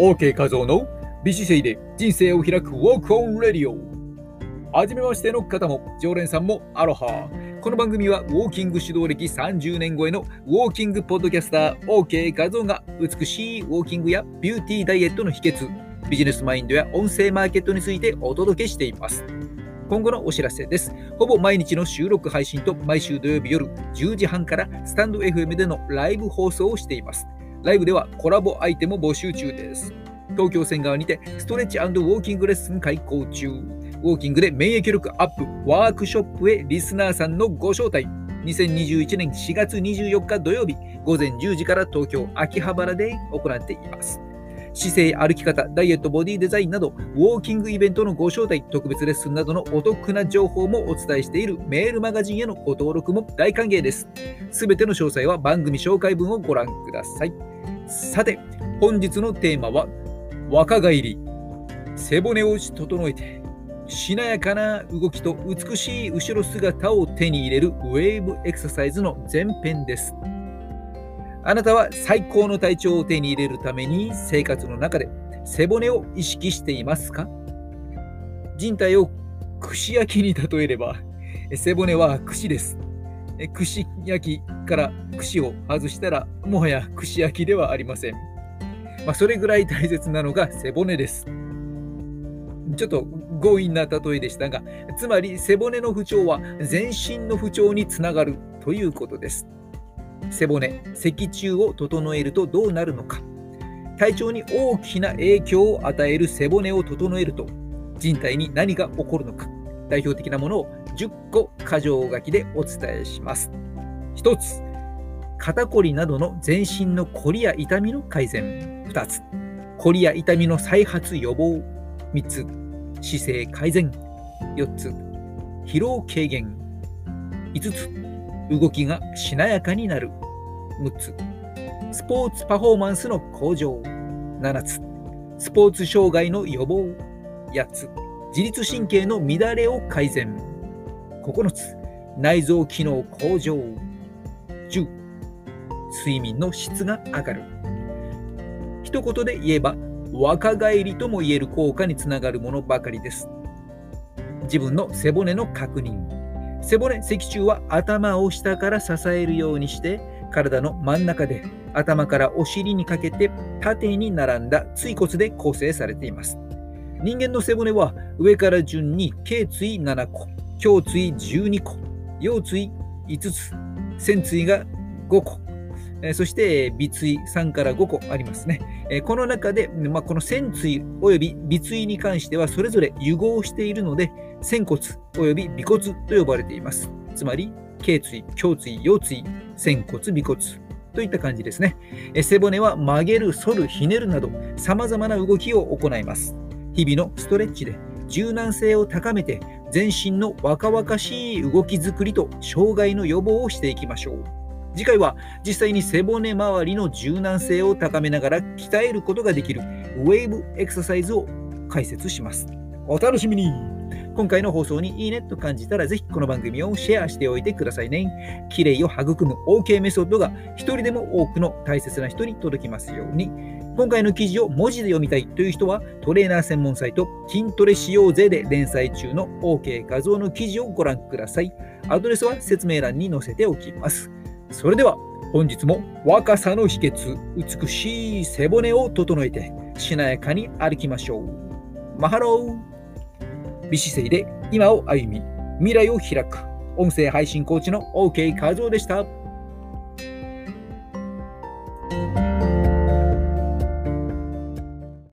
OK 画像の美姿勢で人生を開く Walk on Radio はじめましての方も常連さんもアロハこの番組はウォーキング指導歴30年超えのウォーキングポッドキャスター OK 画像が美しいウォーキングやビューティーダイエットの秘訣ビジネスマインドや音声マーケットについてお届けしています今後のお知らせです。ほぼ毎日の収録配信と毎週土曜日夜10時半からスタンド FM でのライブ放送をしています。ライブではコラボアイテム募集中です。東京線側にてストレッチウォーキングレッスン開講中。ウォーキングで免疫力アップワークショップへリスナーさんのご招待。2021年4月24日土曜日午前10時から東京秋葉原で行っています。姿勢、歩き方、ダイエット、ボディデザインなど、ウォーキングイベントのご招待、特別レッスンなどのお得な情報もお伝えしているメールマガジンへのご登録も大歓迎です。すべての詳細は番組紹介文をご覧ください。さて、本日のテーマは、若返り。背骨を整えて、しなやかな動きと美しい後ろ姿を手に入れるウェーブエクササイズの前編です。あなたは最高の体調を手に入れるために生活の中で背骨を意識していますか？人体を串焼きに例えれば背骨は串です。串焼きから串を外したらもはや串焼きではありません。まあ、それぐらい大切なのが背骨です。ちょっと強引な例えでしたが、つまり背骨の不調は全身の不調につながるということです。背骨、脊柱を整えるとどうなるのか。体調に大きな影響を与える背骨を整えると人体に何が起こるのか。代表的なものを10個箇条書きでお伝えします。1つ、肩こりなどの全身のこりや痛みの改善。2つ、こりや痛みの再発予防。3つ、姿勢改善。4つ、疲労軽減。5つ、動きがしなやかになる。6つ、スポーツパフォーマンスの向上。7つ、スポーツ障害の予防。8つ、自律神経の乱れを改善。9つ、内臓機能向上。10、睡眠の質が上がる。一言で言えば、若返りとも言える効果につながるものばかりです。自分の背骨の確認。背骨、脊柱は頭を下から支えるようにして体の真ん中で頭からお尻にかけて縦に並んだ椎骨で構成されています。人間の背骨は上から順に頸椎7個、胸椎12個、腰椎5つ、仙椎が5個、そして尾椎3から5個ありますね。この中で、まあ、この仙椎及び尾椎に関してはそれぞれ融合しているので、仙骨及び尾骨と呼ばれています。つまり、頸椎、胸椎、腰椎、仙骨、尾骨といった感じですね。背骨は曲げる、反る、ひねるなど様々な動きを行います。日々のストレッチで柔軟性を高めて全身の若々しい動き作りと障害の予防をしていきましょう。次回は実際に背骨周りの柔軟性を高めながら鍛えることができるウェーブエクササイズを解説します。お楽しみに今回の放送にいいねと感じたら、ぜひこの番組をシェアしておいてくださいね。綺麗を育む OK メソッドが一人でも多くの大切な人に届きますように。今回の記事を文字で読みたいという人は、トレーナー専門サイト筋トレしようぜで連載中の OK 画像の記事をご覧ください。アドレスは説明欄に載せておきます。それでは、本日も若さの秘訣、美しい背骨を整えて、しなやかに歩きましょう。マハロー美姿勢で今を歩み、未来を開く、音声配信コーチの OK 和夫でした。